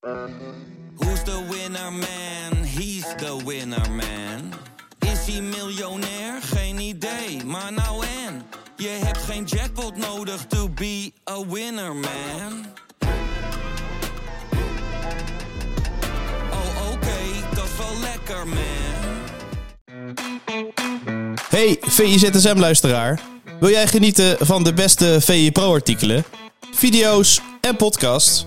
Who's the winner man? He's the winner man. Is hij miljonair? Geen idee, maar nou en. Je hebt geen jackpot nodig to be a winner man. Oh oké, dat is wel lekker man. Hey VIZSM-luisteraar. Wil jij genieten van de beste VI Pro-artikelen, video's en podcasts?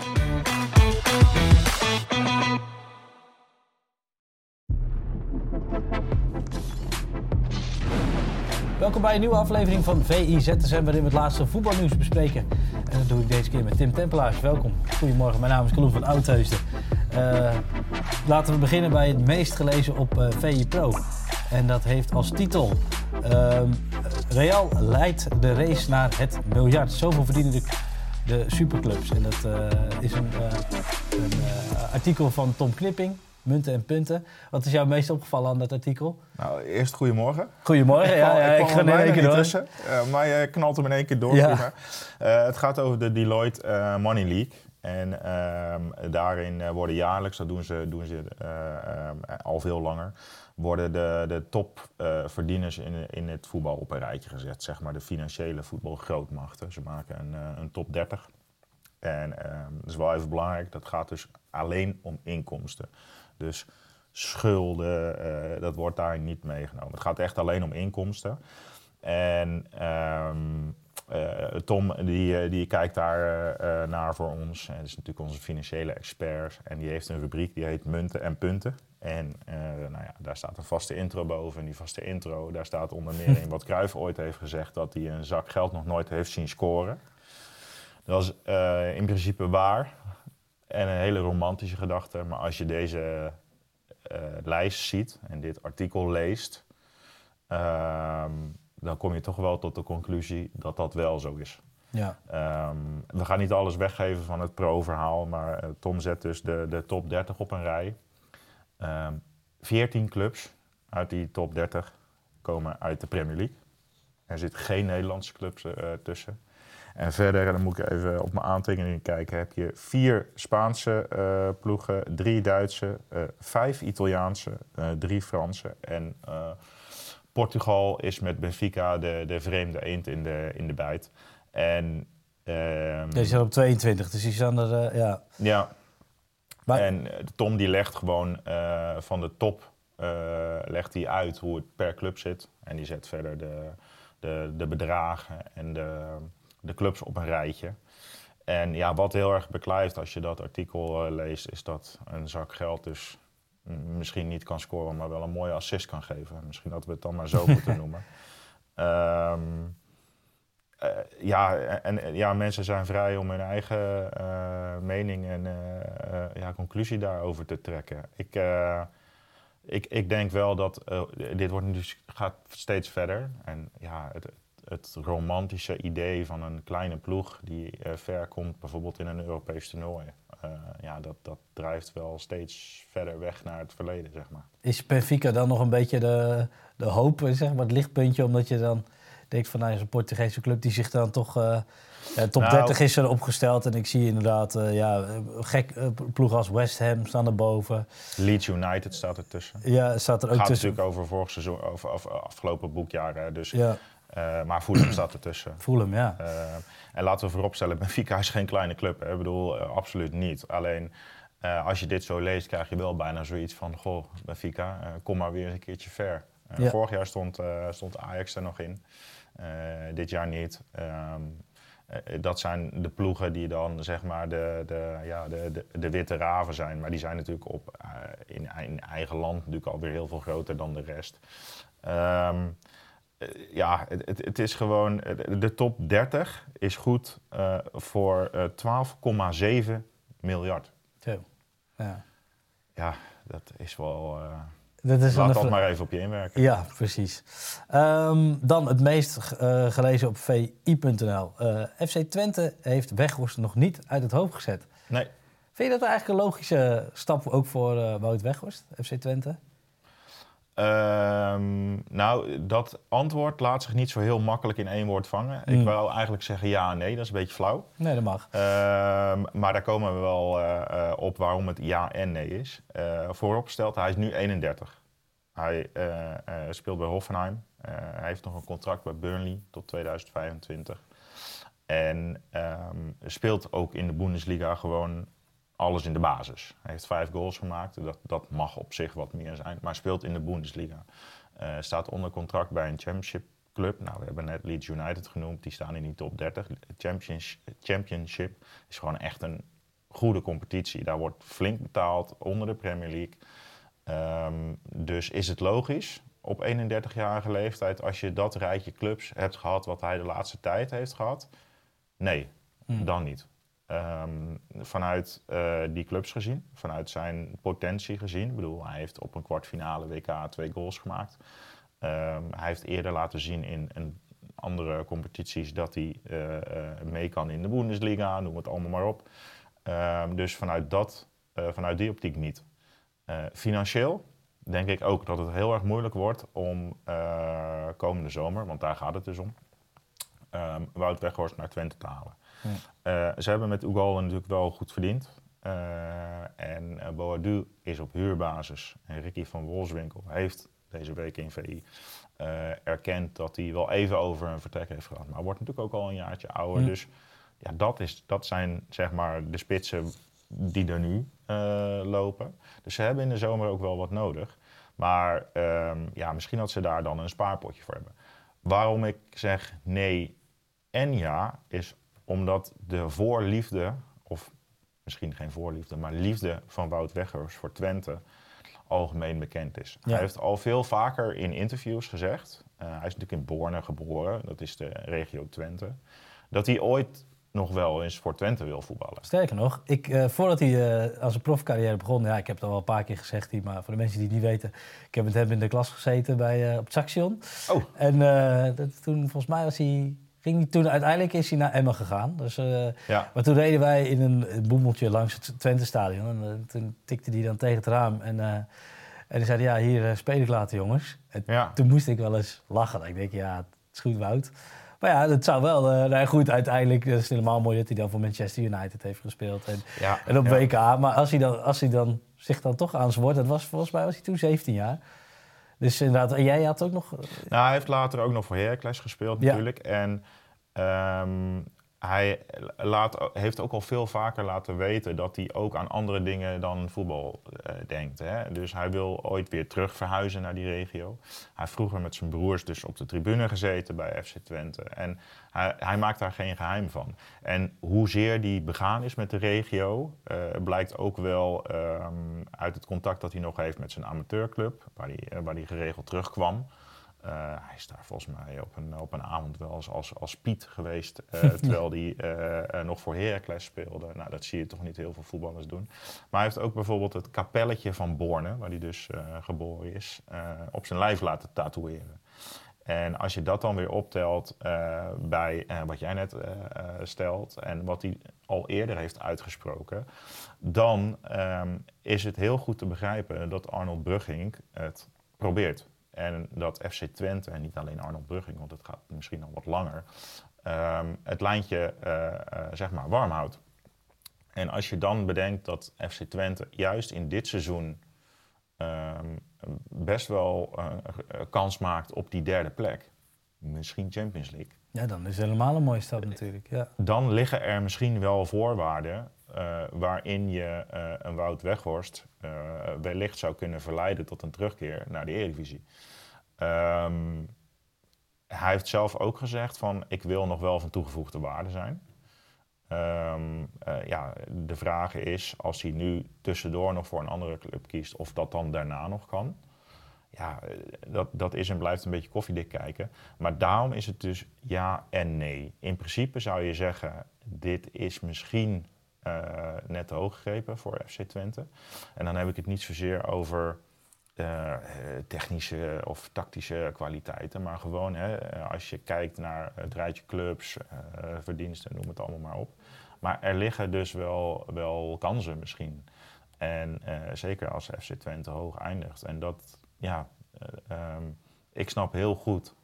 Welkom bij een nieuwe aflevering van VIZSM, waarin we het laatste voetbalnieuws bespreken. En dat doe ik deze keer met Tim Tempelaars. Welkom. Goedemorgen, mijn naam is Kloen van Oudheusden. Uh, laten we beginnen bij het meest gelezen op uh, VI Pro. En dat heeft als titel... Uh, Real leidt de race naar het miljard. Zoveel verdienen de, de superclubs. En dat uh, is een, een artikel van Tom Knipping, Munten en punten. Wat is jou meest opgevallen aan dat artikel? Nou, eerst goedemorgen. Goedemorgen, ja, ja, ik, ga in één keer door. Tussen, uh, maar je knalt hem in één keer door. Ja. Uh, het gaat over de Deloitte uh, Money League. En uh, daarin worden jaarlijks, dat doen ze, doen ze al veel langer, worden de, de topverdieners in, in het voetbal op een rijtje gezet. Zeg maar de financiële voetbalgrootmachten. Ze maken een, een top 30. En dat is wel even belangrijk, dat gaat dus alleen om inkomsten. Dus schulden, uh, dat wordt daar niet meegenomen. Het gaat echt alleen om inkomsten. En um, uh, Tom, die, die kijkt daar uh, naar voor ons. En dat is natuurlijk onze financiële expert. En die heeft een rubriek die heet Munten en Punten. En nou ja, daar staat een vaste intro boven. En die vaste intro, daar staat onder meer in wat Cruijff ooit heeft gezegd... dat hij een zak geld nog nooit heeft zien scoren. Dat is in principe waar. En een hele romantische gedachte. Maar als je deze lijst ziet en dit artikel leest, um, dan kom je toch wel tot de conclusie dat dat wel zo is. Ja. Um, we gaan niet alles weggeven van het pro-verhaal, maar uh, Tom zet dus de, de top 30 op een rij. Um, ehm, 14 clubs uit die top 30 komen uit de Premier League. Er zit geen Nederlandse clubs uh, tussen. En verder, dan moet ik even op mijn aantekeningen kijken, heb je vier Spaanse uh, ploegen, drie Duitse, uh, vijf Italiaanse, uh, drie Franse. En Portugal is met Benfica de, de vreemde eend in de, in de bijt. En, um, Deze zijn op 22, dus die staan er, ja. Ja. Maar... En Tom die legt gewoon van de top legt hij uit hoe het per club zit. En die zet verder de, de, de bedragen en de de clubs op een rijtje. En ja, wat heel erg beklijft als je dat artikel uh, leest, is dat een zak geld dus misschien niet kan scoren, maar wel een mooie assist kan geven. Misschien dat we het dan maar zo moeten noemen. Um, uh, ja, en ja, mensen zijn vrij om hun eigen uh, mening en ja, conclusie daarover te trekken. Ik, ik, ik denk wel dat dit wordt dus, gaat steeds verder. En ja, het, het romantische idee van een kleine ploeg die uh, ver komt, bijvoorbeeld in een Europees toernooi. Uh, ja, dat, dat drijft wel steeds verder weg naar het verleden, zeg maar. Is Benfica dan nog een beetje de, de hoop, zeg maar, het lichtpuntje, omdat je dan denkt van, nou, is een Portugese club die zich dan toch... Uh, top nou, 30 is er opgesteld en ik zie inderdaad, ja, gek ploeg als West Ham staan erboven. Leeds United staat ertussen. Ja, staat er ook gaat tussen. natuurlijk over vorig seizoen, over, over afgelopen boekjaren. Dus ja. Uh, maar Fulham staat ertussen. Fulham, ja. Uh, en laten we vooropstellen, Benfica is geen kleine club. Hè? Ik bedoel, uh, absoluut niet. Alleen, als je dit zo leest, krijg je wel bijna zoiets van... Goh, Benfica, kom maar weer een keertje ver. Ja. Vorig jaar stond, stond Ajax er nog in. dit jaar niet. Um, dat zijn de ploegen die dan zeg maar de, de, ja, de, de, de witte raven zijn. Maar die zijn natuurlijk op, in, in, eigen land natuurlijk alweer heel veel groter dan de rest. Um, ja, het, het, is gewoon. De top 30 is goed uh, voor uh, 12,7 miljard. Zo. Ja. ja, dat is wel. Dat is Laat dat maar even op je inwerken. Ja, precies. Ehm, dan het meest eh, gelezen op vi.nl. Eh, FC Twente heeft Weghorst nog niet uit het hoofd gezet. Nee, Vind je dat eigenlijk een logische stap ook voor eh Wout Weghorst, FC Twente? Ehm, nou, dat antwoord laat zich niet zo heel makkelijk in één woord vangen. Hmm. Ik wou eigenlijk zeggen ja en nee, dat is een beetje flauw. Nee, dat mag. Ehm, maar daar komen we wel eh, eh, op waarom het ja en nee is. Eh vooropgesteld, hij is nu 31. Hij speelt bij Hoffenheim. Hij heeft nog een contract bij Burnley tot 2025. En ehm, speelt ook in de Bundesliga gewoon alles in de basis. Hij heeft vijf goals gemaakt. Dat, dat mag op zich wat meer zijn. Maar speelt in de Bundesliga. Eh, staat onder contract bij een championship club. Nou, we hebben net Leeds United genoemd. Die staan in die top 30. Championship, championship is gewoon echt een goede competitie. Daar wordt flink betaald onder de Premier League. Ehm, dus is het logisch op 31-jarige leeftijd, als je dat rijtje clubs hebt gehad wat hij de laatste tijd heeft gehad? Nee, Hmm. dan niet. Ehm, vanuit eh, die clubs gezien, vanuit zijn potentie gezien. Ik bedoel, hij heeft op een kwartfinale WK twee goals gemaakt. Ehm, hij heeft eerder laten zien in, andere competities dat hij eh, mee kan in de Bundesliga, noem het allemaal maar op. Ehm, dus vanuit, dat, vanuit die optiek niet. Financieel denk ik ook dat het heel erg moeilijk wordt om komende zomer, want daar gaat het dus om, ehm, Wout Weghorst naar Twente te halen. Ja. Eh, ze hebben met Ugal natuurlijk wel goed verdiend. Eh, en uh, Boadu is op huurbasis. En Ricky van Wolfswinkel heeft deze week in VI eh, erkend dat hij wel even over een vertrek heeft gehad. Maar hij wordt natuurlijk ook al een jaartje ouder. Dus ja, dat, is, dat zijn zeg maar de spitsen die er nu eh, lopen. Dus ze hebben in de zomer ook wel wat nodig. Maar ehm, ja, misschien dat ze daar dan een spaarpotje voor hebben. Waarom ik zeg nee en ja, is omdat de voorliefde, of misschien geen voorliefde, maar liefde van Wout Weghorst voor Twente algemeen bekend is. Ja. Hij heeft al veel vaker in interviews gezegd, uh, hij is natuurlijk in Borne geboren, dat is de regio Twente, dat hij ooit nog wel eens voor Twente wil voetballen. Sterker nog, ik, uh, voordat hij uh, als een profcarrière begon, ja, ik heb het al wel een paar keer gezegd, hier, maar voor de mensen die het niet weten, ik heb met hem in de klas gezeten bij, op Saxion. Oh. En eh, dat, toen, volgens mij was hij, ging toen, uiteindelijk is hij naar Emmen gegaan. Dus, uh, ja. Maar toen reden wij in een boemeltje langs het Twente-stadion en uh, toen tikte hij dan tegen het raam en, uh, en hij zei, ja, hier speel ik later jongens. En ja. toen moest ik wel eens lachen. Ik denk, ja, het is goed Wout. Maar ja, dat zou wel. Nou goed, uiteindelijk is het helemaal mooi dat hij dan voor Manchester United heeft gespeeld. En, ja, en op. WK. Maar als hij, dan, als hij dan zich dan toch aan zijn woord... Dat was volgens mij was hij toen 17 jaar. Dus inderdaad, en jij had ook nog... Nou, hij heeft later ook nog voor Heracles gespeeld natuurlijk. En um, hij laat, heeft ook al veel vaker laten weten dat hij ook aan andere dingen dan voetbal uh, denkt. Hè? Dus hij wil ooit weer terug verhuizen naar die regio. Hij heeft vroeger met zijn broers dus op de tribune gezeten bij FC Twente. En hij, hij maakt daar geen geheim van. En hoezeer die begaan is met de regio, uh, blijkt ook wel um, uit het contact dat hij nog heeft met zijn amateurclub, waar uh, waar hij geregeld terugkwam. Uh, hij is daar volgens mij op een, op een avond wel eens als, als Piet geweest, uh, terwijl hij uh, nog voor Heracles speelde. Nou, dat zie je toch niet heel veel voetballers doen. Maar hij heeft ook bijvoorbeeld het kapelletje van Borne, waar hij dus geboren is, op zijn lijf laten tatoeëren. En als je dat dan weer optelt bij wat jij net stelt en wat hij al eerder heeft uitgesproken, dan um, is het heel goed te begrijpen dat Arnold Brugging het probeert. En dat FC Twente, en niet alleen Arnold Brugging, want het gaat misschien al wat langer, um, het lijntje uh, uh, zeg maar warm houdt. En als je dan bedenkt dat FC Twente juist in dit seizoen um, best wel uh, kans maakt op die derde plek, misschien Champions League. Ja, dan is het helemaal een mooie stap natuurlijk. Ja. Dan liggen er misschien wel voorwaarden uh, waarin je uh, een Wout Weghorst uh, wellicht zou kunnen verleiden tot een terugkeer naar de Eredivisie. Um, hij heeft zelf ook gezegd van ik wil nog wel van toegevoegde waarde zijn. Um, ja, de vraag is als hij nu tussendoor nog voor een andere club kiest of dat dan daarna nog kan. Ja, dat, dat is en blijft een beetje koffiedik kijken. Maar daarom is het dus ja en nee. In principe zou je zeggen, dit is misschien uh, net hoog gegrepen voor FC Twente. En dan heb ik het niet zozeer over eh, technische of tactische kwaliteiten. Maar gewoon hè, als je kijkt naar het rijtje clubs, verdiensten, noem het allemaal maar op. Maar er liggen dus wel, wel kansen misschien. En zeker als FC Twente hoog eindigt. En dat, ja, ehm, ik snap heel goed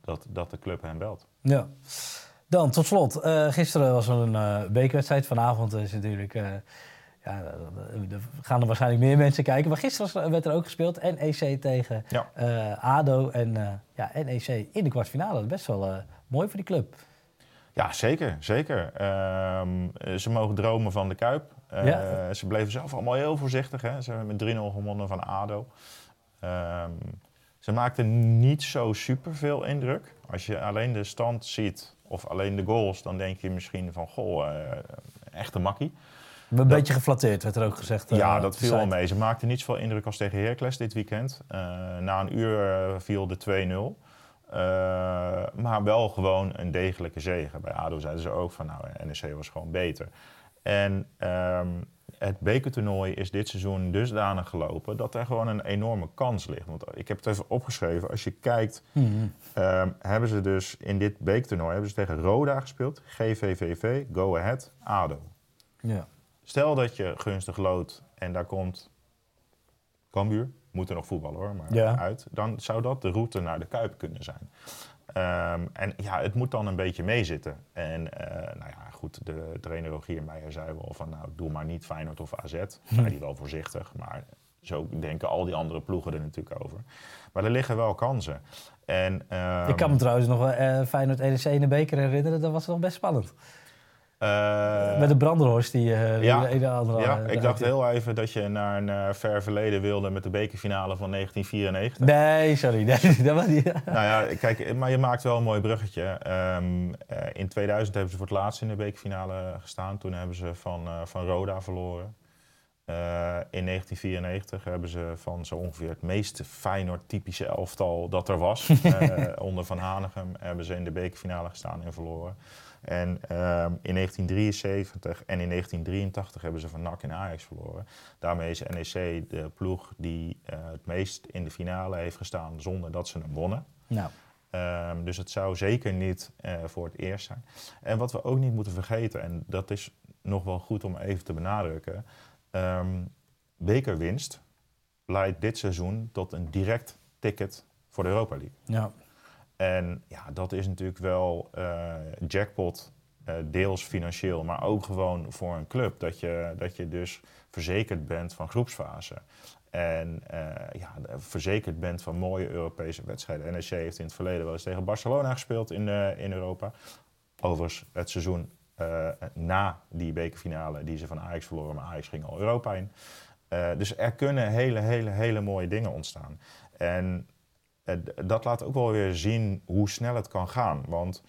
dat, dat de club hem belt. Ja. Dan tot slot, gisteren was er een bekerwedstrijd. Vanavond is natuurlijk ja, er gaan er waarschijnlijk meer mensen kijken. Maar gisteren werd er ook gespeeld. NEC tegen uh, ADO. En uh, ja, NEC in de kwartfinale. Best wel uh, mooi voor die club. Ja, zeker. zeker. Ehm, ze mogen dromen van de Kuip. Ja. Ze bleven zelf allemaal heel voorzichtig. Hè. Ze hebben met 3-0 gewonnen van ADO. Um, ze maakten niet zo super veel indruk. Als je alleen de stand ziet of alleen de goals, dan denk je misschien van, goh, echt een makkie. Een beetje geflatteerd, werd er ook gezegd. Ja, uh, dat viel wel mee. Ze maakten niet zoveel indruk als tegen Heracles dit weekend. Uh, na een uur uh, viel de 2-0. maar wel gewoon een degelijke zege. Bij ADO zeiden ze ook van, nou, NEC was gewoon beter. En um, het bekertoernooi is dit seizoen dusdanig gelopen dat er gewoon een enorme kans ligt. Want ik heb het even opgeschreven. Als je kijkt, mm um, hebben ze dus in dit bekertoernooi hebben ze tegen Roda gespeeld, GVVV, Go Ahead, ADO. Ja. Stel dat je gunstig loodt en daar komt Cambuur, moet er nog voetballen hoor, maar uit. Dan zou dat de route naar de Kuip kunnen zijn. Um, en ja, het moet dan een beetje meezitten. En uh, nou ja, goed, de trainer Rogier Meijer zei wel van... nou, doe maar niet Feyenoord of AZ. Hm. Die wel voorzichtig, maar zo denken al die andere ploegen er natuurlijk over. Maar er liggen wel kansen. En, um, Ik kan me trouwens nog wel uh, Feyenoord NEC in de beker herinneren. Dat was nog best spannend. Uh, Met de Branderhorst die, uh, ja, die andere... Ja, ik dacht heel even dat je naar een uh, ver verleden wilde met de bekerfinale van 1994. Nee, sorry. Nee, dat was niet... nou ja, kijk, maar je maakt wel een mooi bruggetje. Um, in 2000 hebben ze voor het laatst in de bekerfinale gestaan. Toen hebben ze van, van Roda verloren. in 1994 hebben ze van zo ongeveer het meest Feyenoord-typische elftal dat er was. onder Van Hanegem hebben ze in de bekerfinale gestaan en verloren. En um, in 1973 en in 1983 hebben ze van NAC en Ajax verloren. Daarmee is NEC de ploeg die uh, het meest in de finale heeft gestaan zonder dat ze hem wonnen. Nou. Um, dus het zou zeker niet uh, voor het eerst zijn. En wat we ook niet moeten vergeten, en dat is nog wel goed om even te benadrukken. Um, bekerwinst leidt dit seizoen tot een direct ticket voor de Europa League. Ja. En ja, dat is natuurlijk wel uh, jackpot, uh, deels financieel, maar ook gewoon voor een club. Dat je, dat je dus verzekerd bent van groepsfase. En uh, ja, verzekerd bent van mooie Europese wedstrijden. NEC heeft in het verleden wel eens tegen Barcelona gespeeld in, in Europa. Overigens, het seizoen na die bekerfinale die ze van Ajax verloren, maar Ajax ging al Europa in. dus er kunnen hele, hele, hele mooie dingen ontstaan. En eh, dat laat ook wel weer zien hoe snel het kan gaan. Want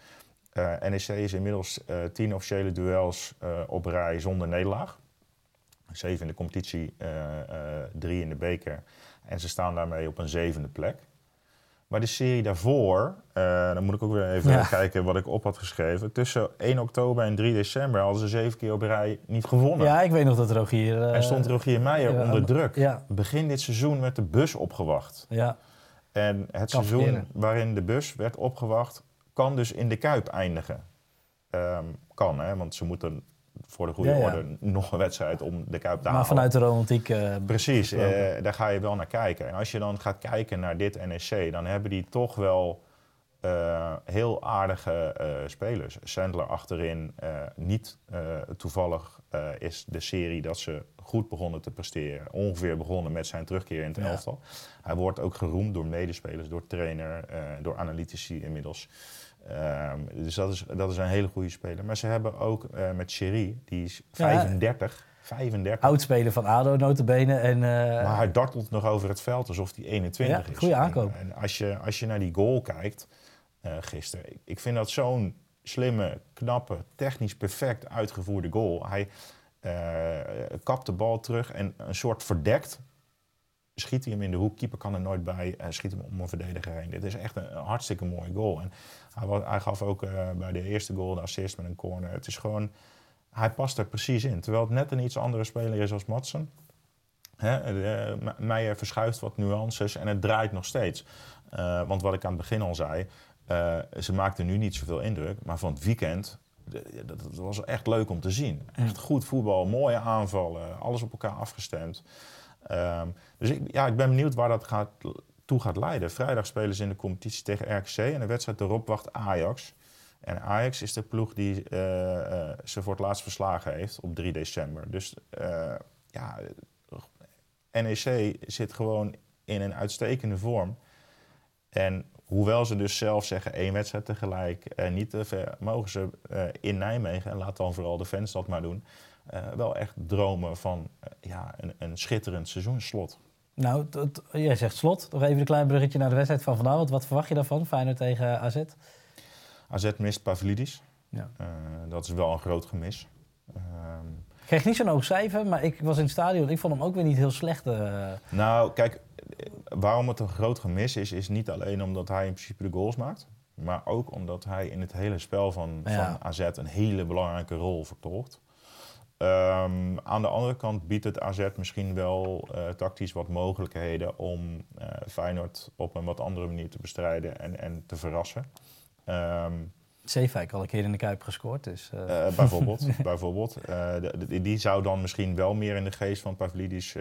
uh, eh, NEC is inmiddels uh, tien officiële duels op rij zonder nederlaag. Zeven in de competitie, drie in de beker. En ze staan daarmee op een zevende plek. Maar de serie daarvoor, dan moet ik ook weer even kijken wat ik op had geschreven. Tussen 1 oktober en 3 december hadden ze zeven keer op rij niet gewonnen. Ja, ik weet nog dat Rogier... En stond Rogier Meijer onder druk. Begin dit seizoen werd de bus opgewacht. Ja. En het seizoen waarin de bus werd opgewacht, kan dus in de Kuip eindigen. Um, kan, hè, want ze moeten voor de goede orde nog een wedstrijd om de Kuip te halen. Maar vanuit de romantiek... Uh, Precies, uh, daar ga je wel naar kijken. En als je dan gaat kijken naar dit NEC, dan hebben die toch wel uh, heel aardige spelers. Sandler achterin, niet toevallig is de serie dat ze goed begonnen te presteren. Ongeveer begonnen met zijn terugkeer in het elftal. Hij wordt ook geroemd door medespelers, door trainer, uh, door analytici inmiddels. Um, dus dat is, dat is een hele goede speler. Maar ze hebben ook uh, met Sherry, die is 35. Ja. 35. Oudspeler van ADO notabene. En, uh... Maar hij dartelt nog over het veld alsof hij 21 ja, is. Goede aankoop. En, en, als, je, als je naar die goal kijkt uh, gisteren. Ik, vind dat zo'n slimme, knappe, technisch perfect uitgevoerde goal. Hij, uh, kapt de bal terug en een soort verdekt schiet hij hem in de hoek. Keeper kan er nooit bij. Uh, schiet hem om een verdediger heen. Dit is echt een, hartstikke mooie goal. En hij, gaf ook bij de eerste goal de assist met een corner. Het is gewoon... Hij past er precies in. Terwijl het net een iets andere speler is als Matsen. Hè, eh, Meijer verschuift wat nuances en het draait nog steeds. Eh, want wat ik aan het begin al zei, eh, ze maakten nu niet zoveel indruk. Maar van het weekend, dat, dat was echt leuk om te zien. Echt goed voetbal, mooie aanvallen, alles op elkaar afgestemd. Ehm, dus ik, ja, ik ben benieuwd waar dat gaat, toe gaat leiden. Vrijdag spelen ze in de competitie tegen RKC en de wedstrijd erop wacht Ajax. En Ajax is de ploeg die eh, eh, ze voor het laatst verslagen heeft op 3 december. Dus ja, NEC zit gewoon in een uitstekende vorm. En hoewel ze dus zelf zeggen één wedstrijd tegelijk en niet te ver, mogen ze eh, in Nijmegen, en laat dan vooral de fans dat maar doen, eh, wel echt dromen van eh, ja, een, een schitterend seizoensslot. Nou, jij zegt slot. Nog even een klein bruggetje naar de wedstrijd van vanavond. Wat verwacht je daarvan? Feyenoord tegen AZ? AZ mist Pavlidis. Ja. Eh, dat is wel een groot gemis. Ehm, Ik kreeg niet zo'n hoog cijfer, maar ik was in het stadion. Ik vond hem ook weer niet heel slecht. eh. Nou, kijk, eh, waarom het een groot gemis is, is niet alleen omdat hij in principe de goals maakt. Maar ook omdat hij in het hele spel van, Ja. van AZ een hele belangrijke rol vertolkt. Ehm, aan de andere kant biedt het AZ misschien wel eh, tactisch wat mogelijkheden om eh, Feyenoord op een wat andere manier te bestrijden en, en te verrassen. Ehm, Zeefuik al een keer in de Kuip gescoord. Dus, eh, eh, bijvoorbeeld. bijvoorbeeld. Eh, de- die zou dan misschien wel meer in de geest van Pavlidis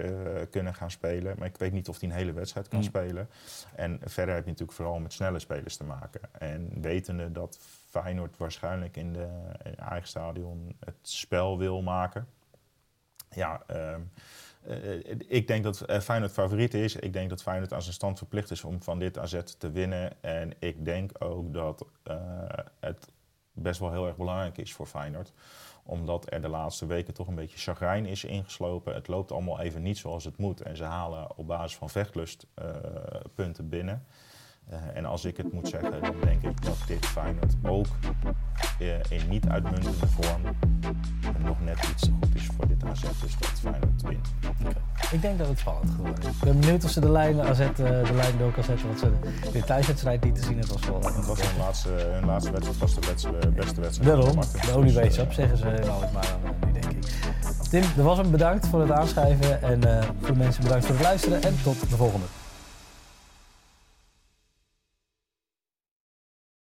kunnen gaan spelen. Maar ik weet niet of hij een hele wedstrijd kan Mm. spelen. En verder heb je natuurlijk vooral met snelle spelers te maken. En wetende dat Feyenoord waarschijnlijk in de in eigen stadion het spel wil maken. Ja, ehm, eh, ik denk dat eh, Feyenoord favoriet is. Ik denk dat Feyenoord aan zijn stand verplicht is om van dit AZ te winnen. En ik denk ook dat eh, het best wel heel erg belangrijk is voor Feyenoord. Omdat er de laatste weken toch een beetje chagrijn is ingeslopen. Het loopt allemaal even niet zoals het moet. En ze halen op basis van vechtlust eh, punten binnen. Eh, en als ik het moet zeggen, dan denk ik dat dit Feyenoord ook eh, in niet uitmuntende vorm nog net iets te goed is voor dit AZ. Dus dat Feyenoord wint. ik denk dat het spannend geworden is. Ik ben benieuwd of ze de lijn, AZ, eh, de lijn door kan zetten. Want ze de thuiswedstrijd niet te zien. Het was wel... Het was hun laatste, hun laatste wedstrijd, was de wedstrijd- beste wedstrijd. Daarom, de olie Dus, eh, op, zeggen ze in Alkmaar dan eh, nu, denk ik. Tim, er was hem bedankt voor het aanschrijven. En eh, voor de mensen bedankt voor het luisteren. En tot de volgende.